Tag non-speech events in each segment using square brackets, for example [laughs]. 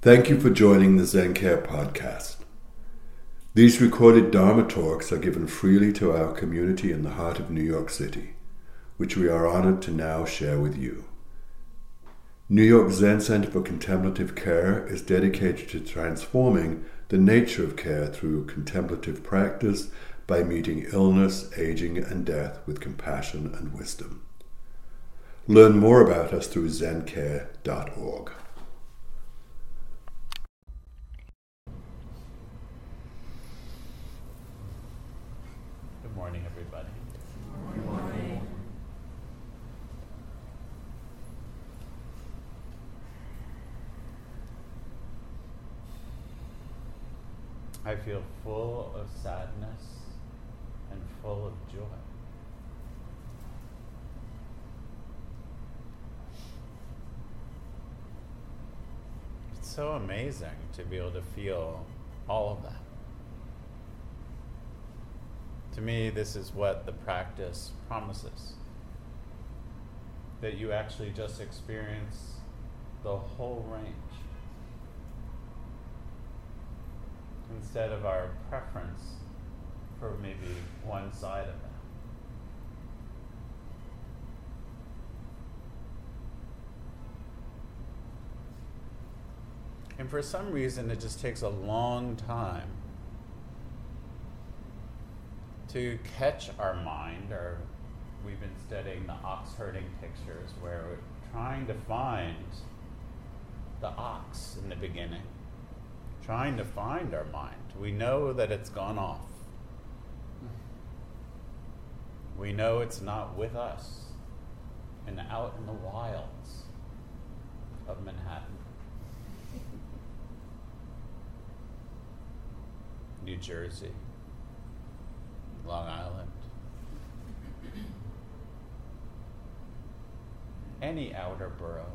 Thank you for joining the ZenCare podcast. These recorded Dharma talks are given freely to our community in the heart of New York City, which we are honored to now share with you. New York Zen Center for Contemplative Care is dedicated to transforming the nature of care through contemplative practice by meeting illness, aging, and death with compassion and wisdom. Learn more about us through zencare.org. I feel full of sadness and full of joy. It's so amazing to be able to feel all of that. To me, this is what the practice promises that you actually just experience the whole range instead of our preference for maybe one side of that. And for some reason, it just takes a long time to catch our mind, or we've been studying the ox herding pictures where we're trying to find the ox in the beginning, trying to find our mind. We know that it's gone off. We know it's not with us and out in the wilds of Manhattan, New Jersey. Long Island. Any outer borough.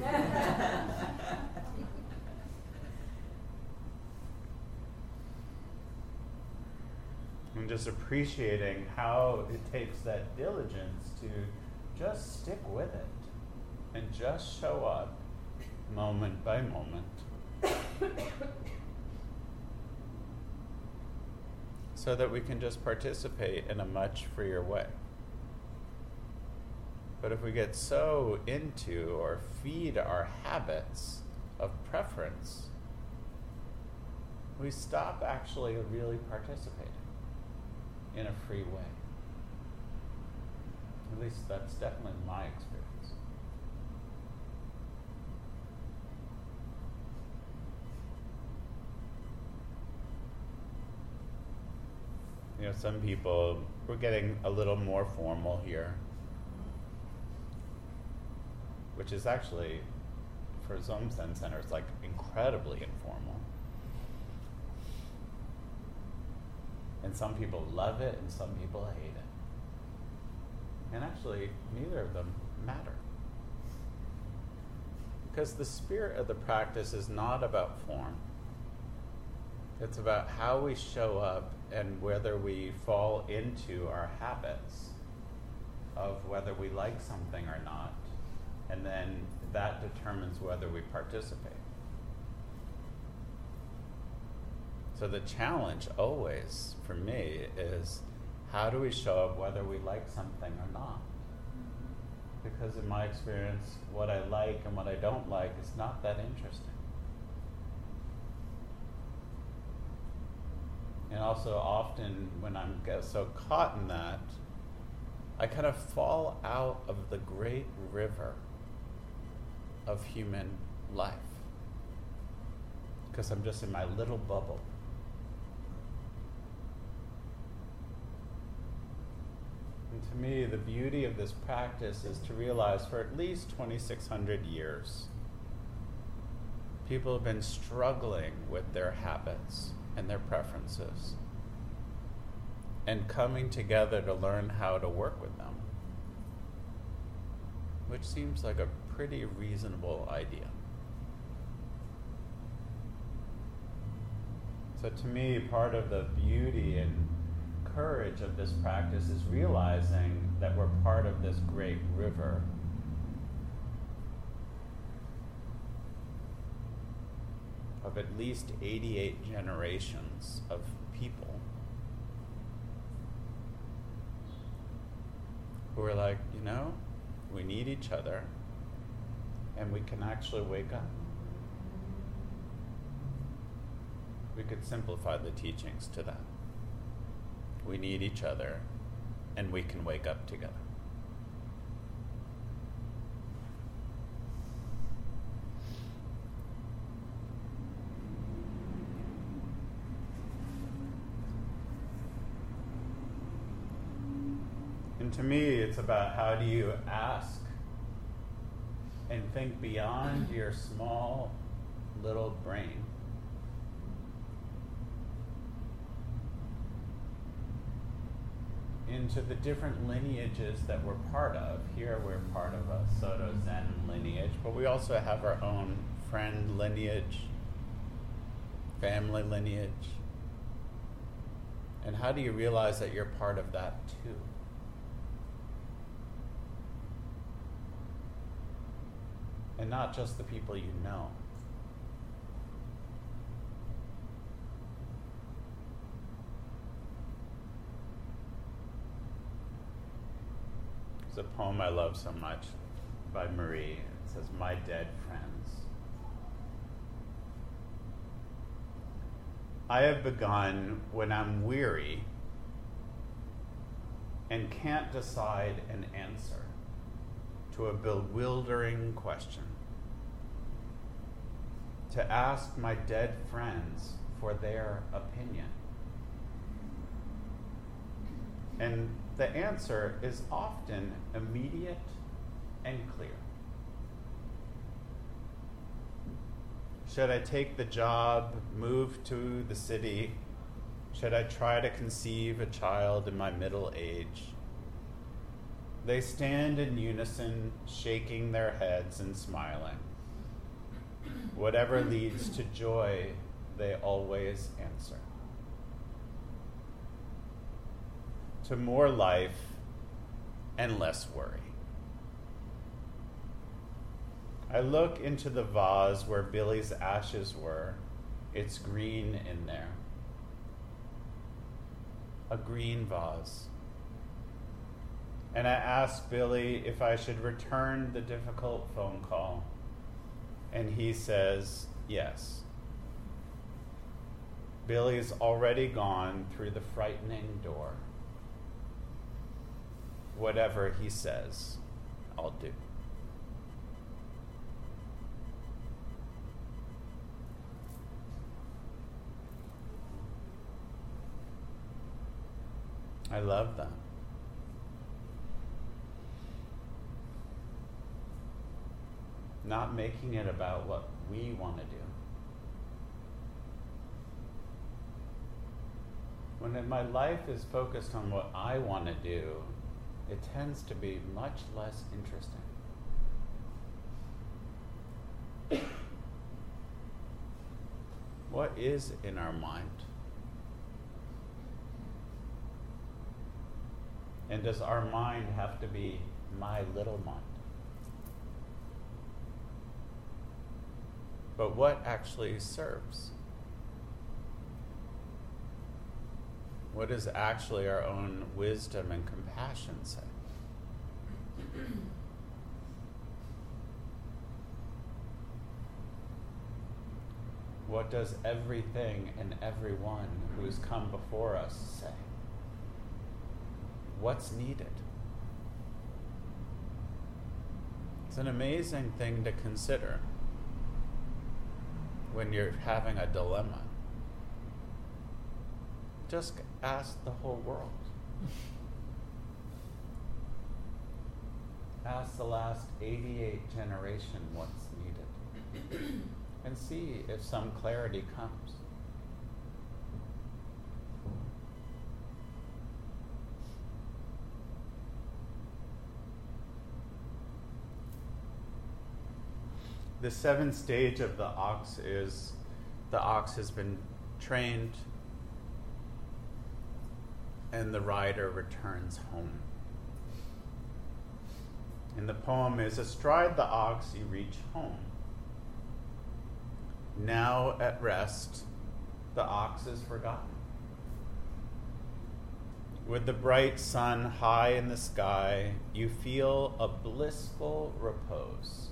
[laughs] just appreciating how it takes that diligence to just stick with it and just show up moment by moment. [coughs] so that we can just participate in a much freer way. But if we get so into or feed our habits of preference, we stop actually really participating in a free way. At least that's definitely my experience. you know, some people, we're getting a little more formal here, which is actually, for some Zen centers, like incredibly informal. And some people love it and some people hate it. And actually, neither of them matter. Because the spirit of the practice is not about form. It's about how we show up and whether we fall into our habits of whether we like something or not. And then that determines whether we participate. So the challenge always for me is how do we show up whether we like something or not? Because in my experience, what I like and what I don't like is not that interesting. And also, often when I'm so caught in that, I kind of fall out of the great river of human life because I'm just in my little bubble. And to me, the beauty of this practice is to realize for at least 2,600 years, people have been struggling with their habits and their preferences and coming together to learn how to work with them, which seems like a pretty reasonable idea. So, to me, part of the beauty and courage of this practice is realizing that we're part of this great river of at least 88 generations of people who are like, you know, we need each other and we can actually wake up. We could simplify the teachings to that. We need each other and we can wake up together. And to me, it's about how do you ask and think beyond your small little brain. Into the different lineages that we're part of. Here we're part of a Soto Zen lineage, but we also have our own friend lineage, family lineage. And how do you realize that you're part of that too? And not just the people you know. It's a poem I love so much by Marie. It says, My Dead Friends. I have begun when I'm weary and can't decide an answer to a bewildering question. To ask my dead friends for their opinion. And the answer is often immediate and clear. Should I take the job, move to the city? Should I try to conceive a child in my middle age? They stand in unison, shaking their heads and smiling. Whatever leads to joy, they always answer. To more life and less worry. I look into the vase where Billy's ashes were. It's green in there. A green vase. And I ask Billy if I should return the difficult phone call. And he says yes. Billy's already gone through the frightening door. Whatever he says, I'll do. I love that. Not making it about what we want to do. When my life is focused on what I want to do, it tends to be much less interesting. what is in our mind? And does our mind have to be my little mind? But what actually serves? What does actually our own wisdom and compassion say? what does everything and everyone who's come before us say? What's needed? It's an amazing thing to consider when you're having a dilemma. Just ask the whole world. [laughs] ask the last 88 generation what's needed [coughs] and see if some clarity comes. the seventh stage of the ox is the ox has been trained and the rider returns home. And the poem is Astride the ox you reach home. Now at rest, the ox is forgotten. With the bright sun high in the sky, you feel a blissful repose.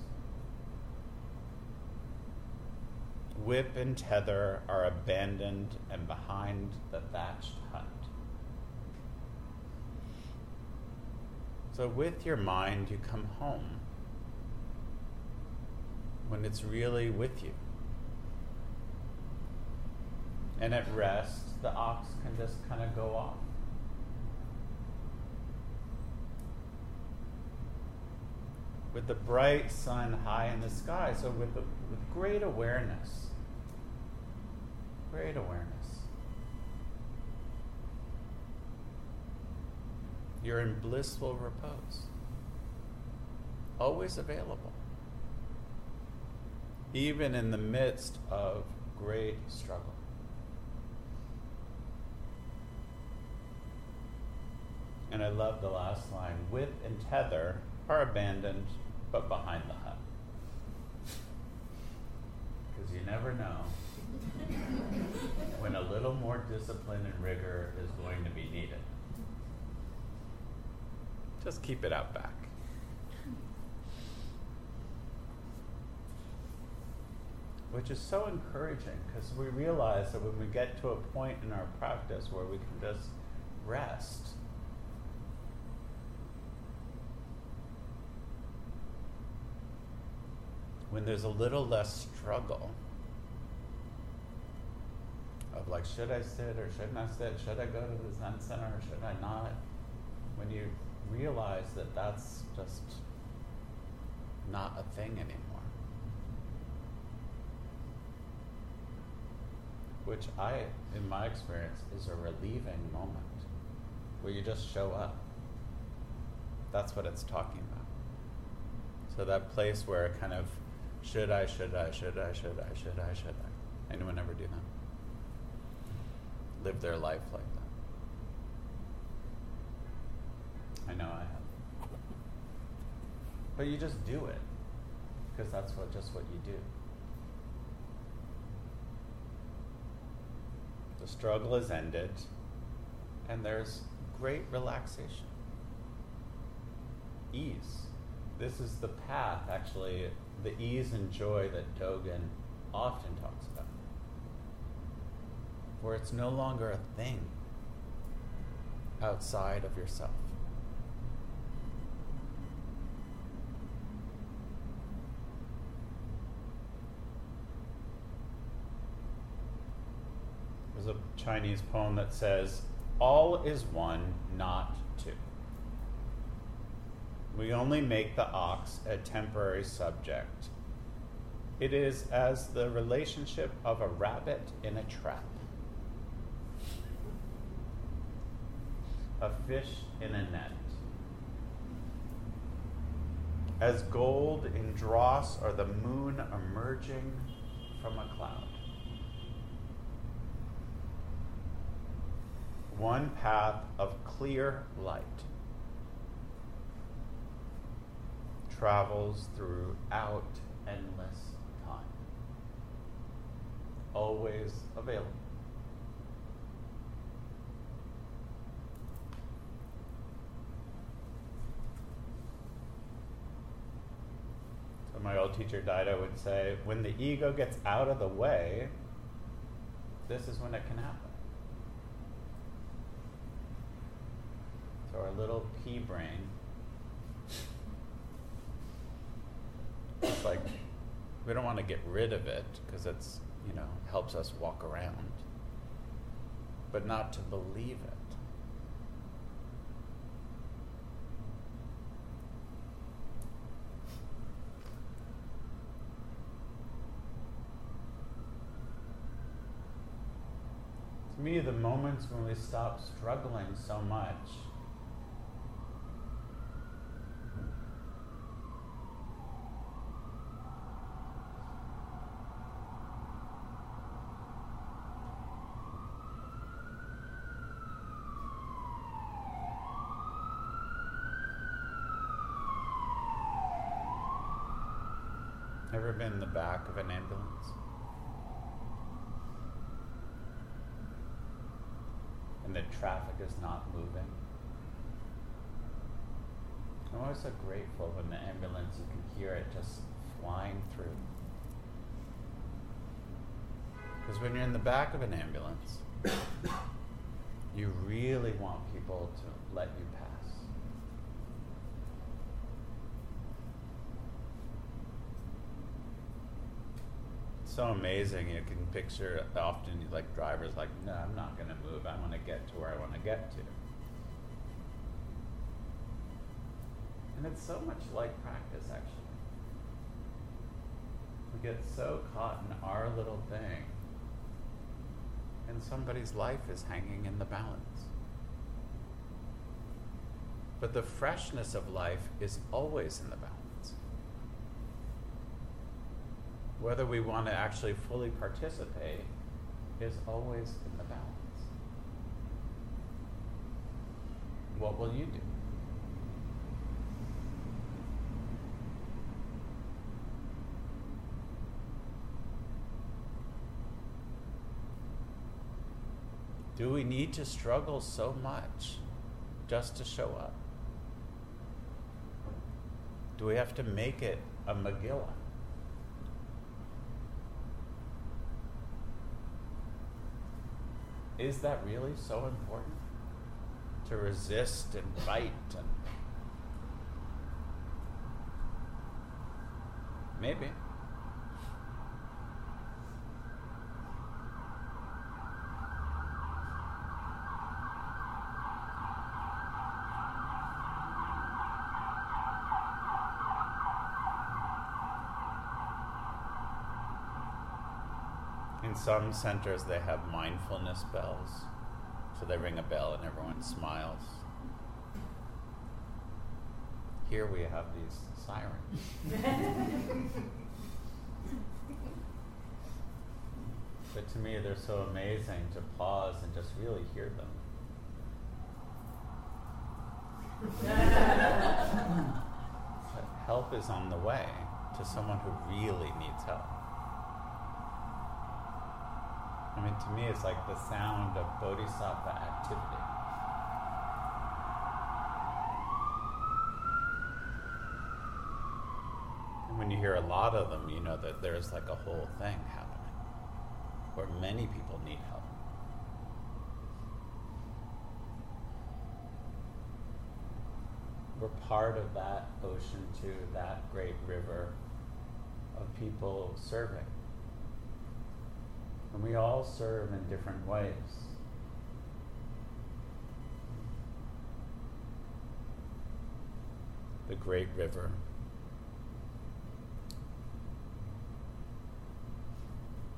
Whip and tether are abandoned and behind the thatched hut. So, with your mind, you come home when it's really with you. And at rest, the ox can just kind of go off. With the bright sun high in the sky, so with, the, with great awareness, great awareness. You're in blissful repose, always available, even in the midst of great struggle. And I love the last line whip and tether are abandoned, but behind the hut. Because you never know [laughs] when a little more discipline and rigor is going to be needed. Just keep it out back. Which is so encouraging because we realize that when we get to a point in our practice where we can just rest when there's a little less struggle of like, should I sit or shouldn't I sit? Should I go to the Zen Center or should I not? When you realize that that's just not a thing anymore. Which I, in my experience, is a relieving moment where you just show up. That's what it's talking about. So that place where kind of should I, should I, should I, should I, should I, should I? Anyone ever do that? Live their life like that. I know I have. But you just do it. Because that's what just what you do. The struggle is ended, and there's great relaxation. Ease. This is the path, actually, the ease and joy that Dogen often talks about, where it's no longer a thing outside of yourself. There's a Chinese poem that says, All is one, not two. We only make the ox a temporary subject. It is as the relationship of a rabbit in a trap, a fish in a net. As gold in dross or the moon emerging from a cloud. One path of clear light travels throughout endless time. Always available. My old teacher Daido would say, when the ego gets out of the way, this is when it can happen. So our little pea brain. It's like we don't want to get rid of it because it's you know helps us walk around but not to believe it. To me the moments when we stop struggling so much in the back of an ambulance? And the traffic is not moving? I'm always so grateful when the ambulance, you can hear it just flying through. Because when you're in the back of an ambulance, [coughs] you really want people to let you pass. So amazing. You can picture often like drivers like, no, I'm not going to move. I want to get to where I want to get to. And it's so much like practice, actually. We get so caught in our little thing, and somebody's life is hanging in the balance. But the freshness of life is always in the balance whether we want to actually fully participate is always in the balance. What will you do? Do we need to struggle so much just to show up? Do we have to make it a Megillah? Is that really so important? To resist and fight and maybe. In some centers, they have mindfulness bells. So they ring a bell and everyone smiles. Here we have these sirens. [laughs] but to me, they're so amazing to pause and just really hear them. [laughs] help is on the way to someone who really needs help. I mean, to me, it's like the sound of bodhisattva activity. And when you hear a lot of them, you know that there's like a whole thing happening where many people need help. We're part of that ocean too, that great river of people serving. And we all serve in different ways. The great river.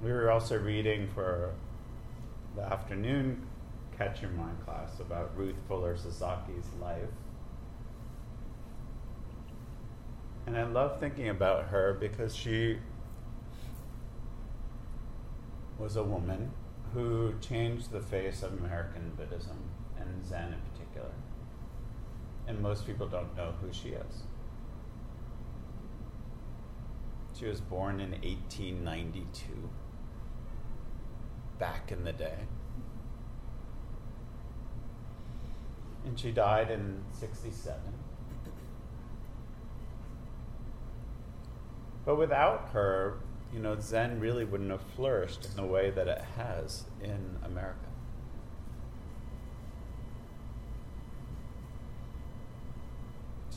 We were also reading for the afternoon Catch Your Mind class about Ruth Fuller Sasaki's life. And I love thinking about her because she was a woman who changed the face of American Buddhism and Zen in particular. And most people don't know who she is. She was born in 1892, back in the day. And she died in 67. But without her, you know, Zen really wouldn't have flourished in the way that it has in America.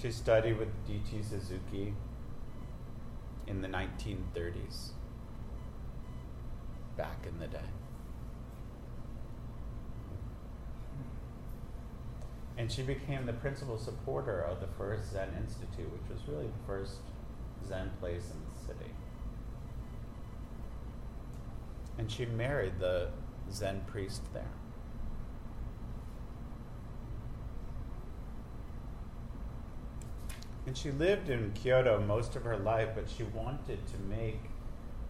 She studied with D.T. Suzuki in the 1930s, back in the day. And she became the principal supporter of the first Zen Institute, which was really the first Zen place in the city. And she married the Zen priest there. And she lived in Kyoto most of her life, but she wanted to make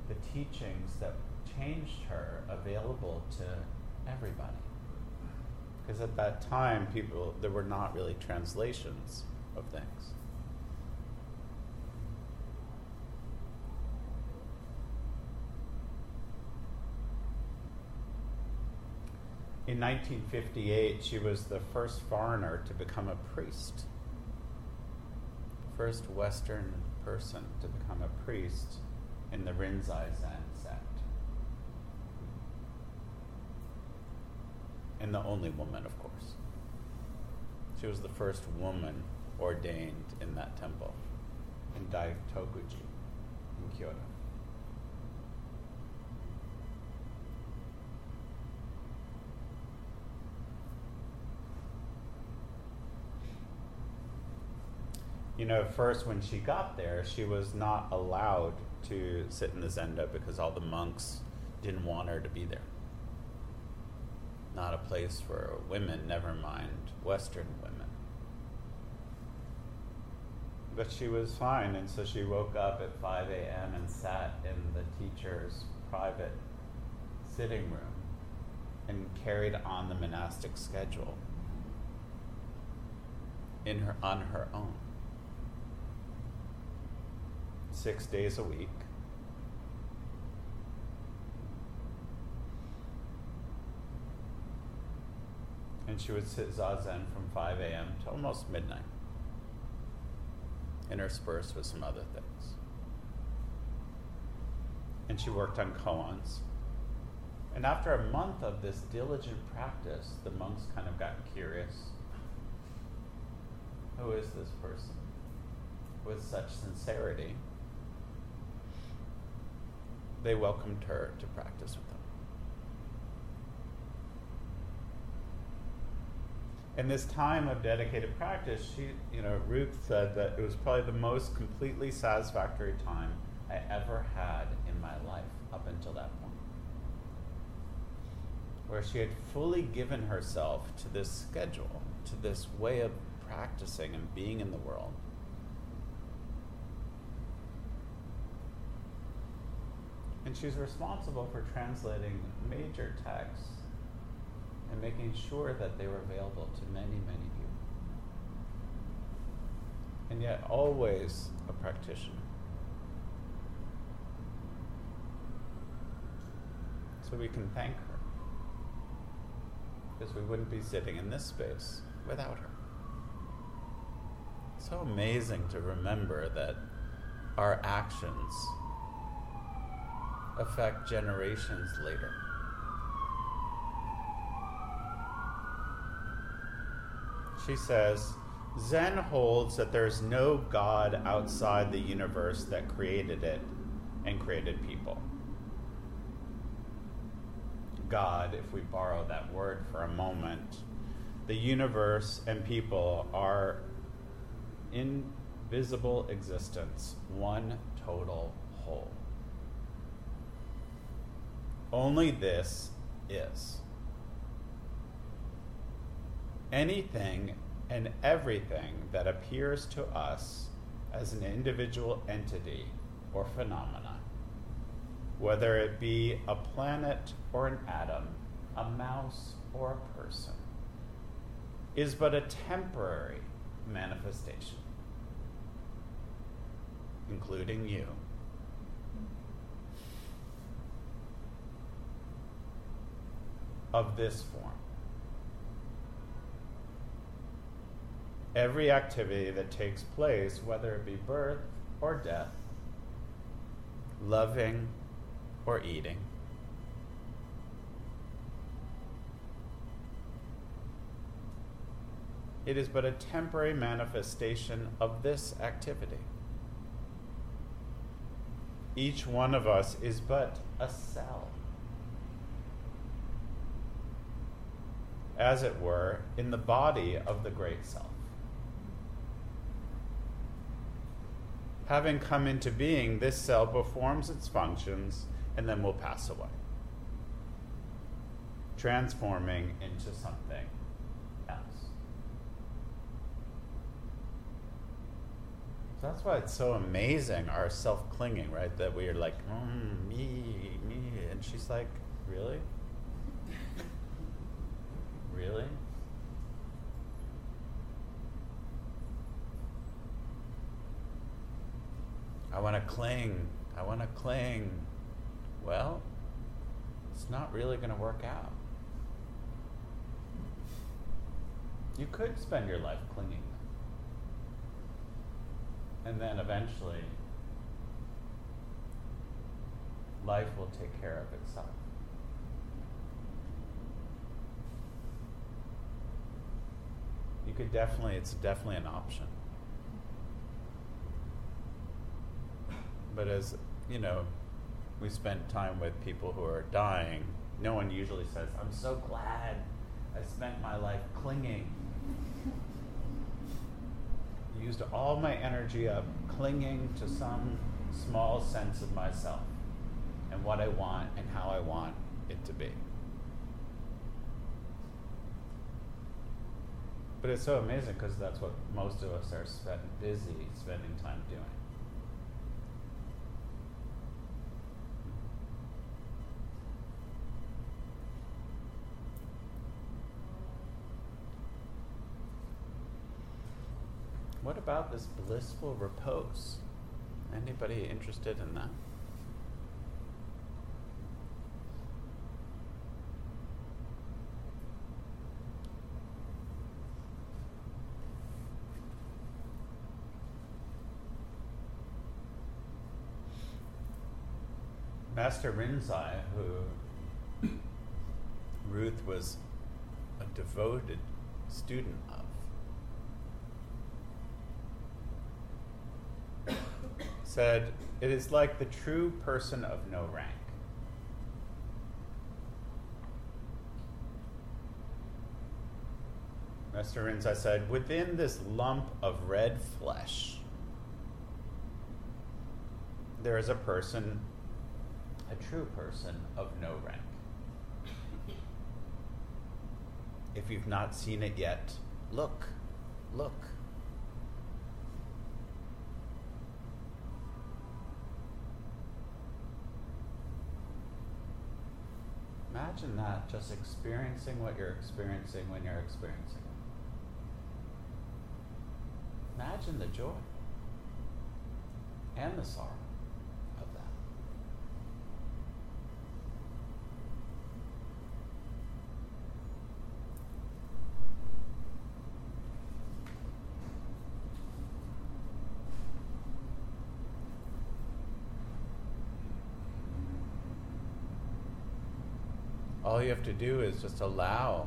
the teachings that changed her available to everybody. Because at that time, people, there were not really translations of things. In In 1958, she was the first foreigner to become a priest, first Western person to become a priest in the Rinzai Zen sect. And the only woman, of course. She was the first woman ordained in that temple in Daitokuji in Kyoto. You know, first when she got there, she was not allowed to sit in the zendo because all the monks didn't want her to be there. Not a place for women, never mind Western women. But she was fine, and so she woke up at 5 a.m. and sat in the teacher's private sitting room and carried on the monastic schedule in her, on her own six days a week. And she would sit zazen from 5 a.m. to almost midnight, interspersed with some other things. And she worked on koans. And after a month of this diligent practice, the monks kind of got curious. Who is this person with such sincerity? They welcomed her to practice with them. In this time of dedicated practice, she, you know, Ruth said that it was probably the most completely satisfactory time I ever had in my life up until that point. Where she had fully given herself to this schedule, to this way of practicing and being in the world And she's responsible for translating major texts and making sure that they were available to many, many people. And yet, always a practitioner. So we can thank her. Because we wouldn't be sitting in this space without her. So amazing to remember that our actions affect generations later. She says, Zen holds that there's no God outside the universe that created it and created people. God, if we borrow that word for a moment, the universe and people are invisible existence, one total whole. Only this is. Anything and everything that appears to us as an individual entity or phenomena, whether it be a planet or an atom, a mouse or a person, is but a temporary manifestation, including you. Of this form. Every activity that takes place, whether it be birth or death, loving or eating, it is but a temporary manifestation of this activity. Each one of us is but a cell. As it were, in the body of the great self. Having come into being, this cell performs its functions and then will pass away, transforming into something else. That's why it's so amazing, our self clinging, right? That we are like, mm, me, me. And she's like, really? Really? I want to cling. I want to cling. Well, it's not really going to work out. You could spend your life clinging. And then eventually, life will take care of itself. You could definitely, it's definitely an option. But as, you know, we spent time with people who are dying, no one usually says, I'm so glad I spent my life clinging. Used all my energy up clinging to some small sense of myself and what I want and how I want it to be. But it's so amazing because that's what most of us are spend, busy spending time doing. What about this blissful repose? Anybody interested in that? Master Rinzai, who Ruth was a devoted student of, said, It is like the true person of no rank. Master Rinzai said, Within this lump of red flesh, there is a person a true person of no rank. If you've not seen it yet, look, look. Imagine that, just experiencing what you're experiencing when you're experiencing it. Imagine the joy and the sorrow. All you have to do is just allow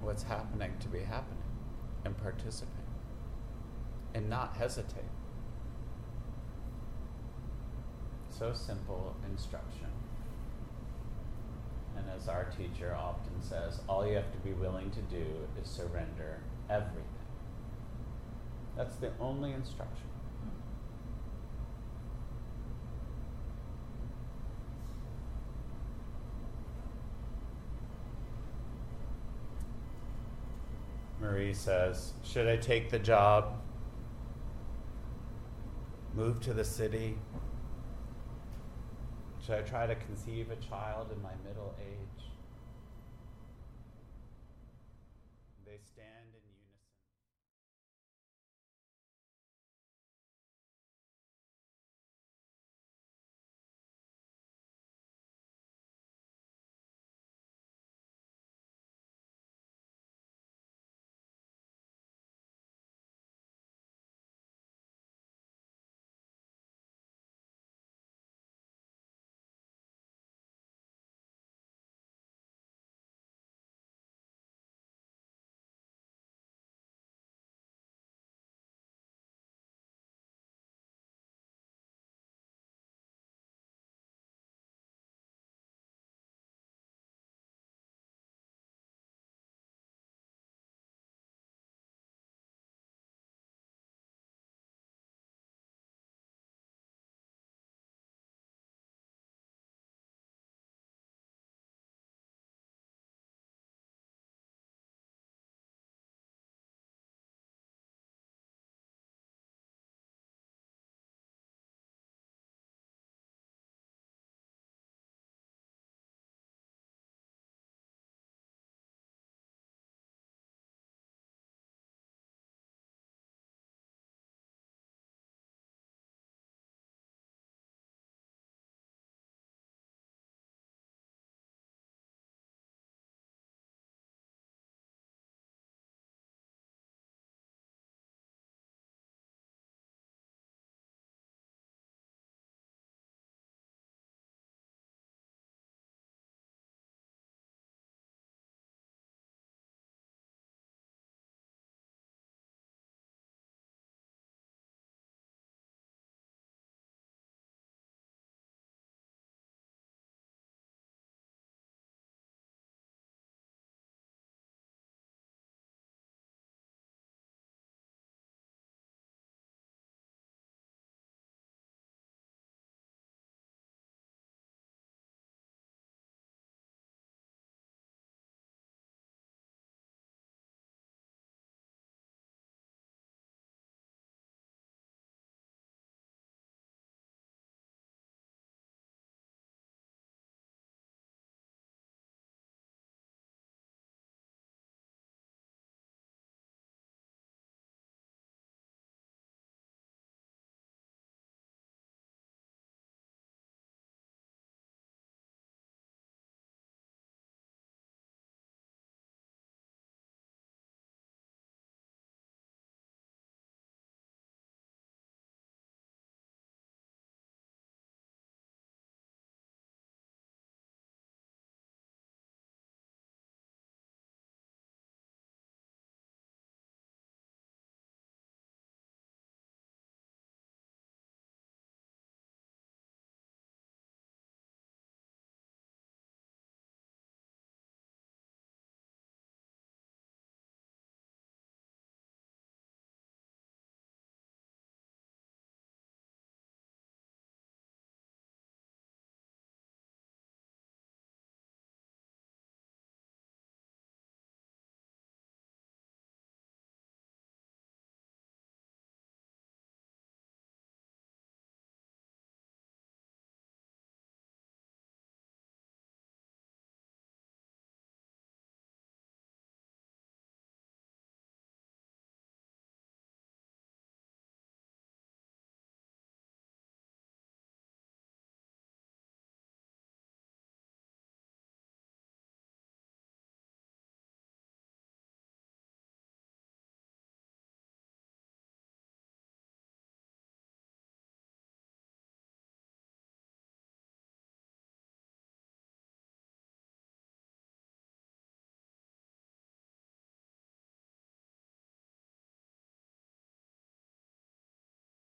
what's happening to be happening and participate and not hesitate. So simple instruction. And as our teacher often says, all you have to be willing to do is surrender everything. That's the only instruction. Marie says, Should I take the job? Move to the city? Should I try to conceive a child in my middle age?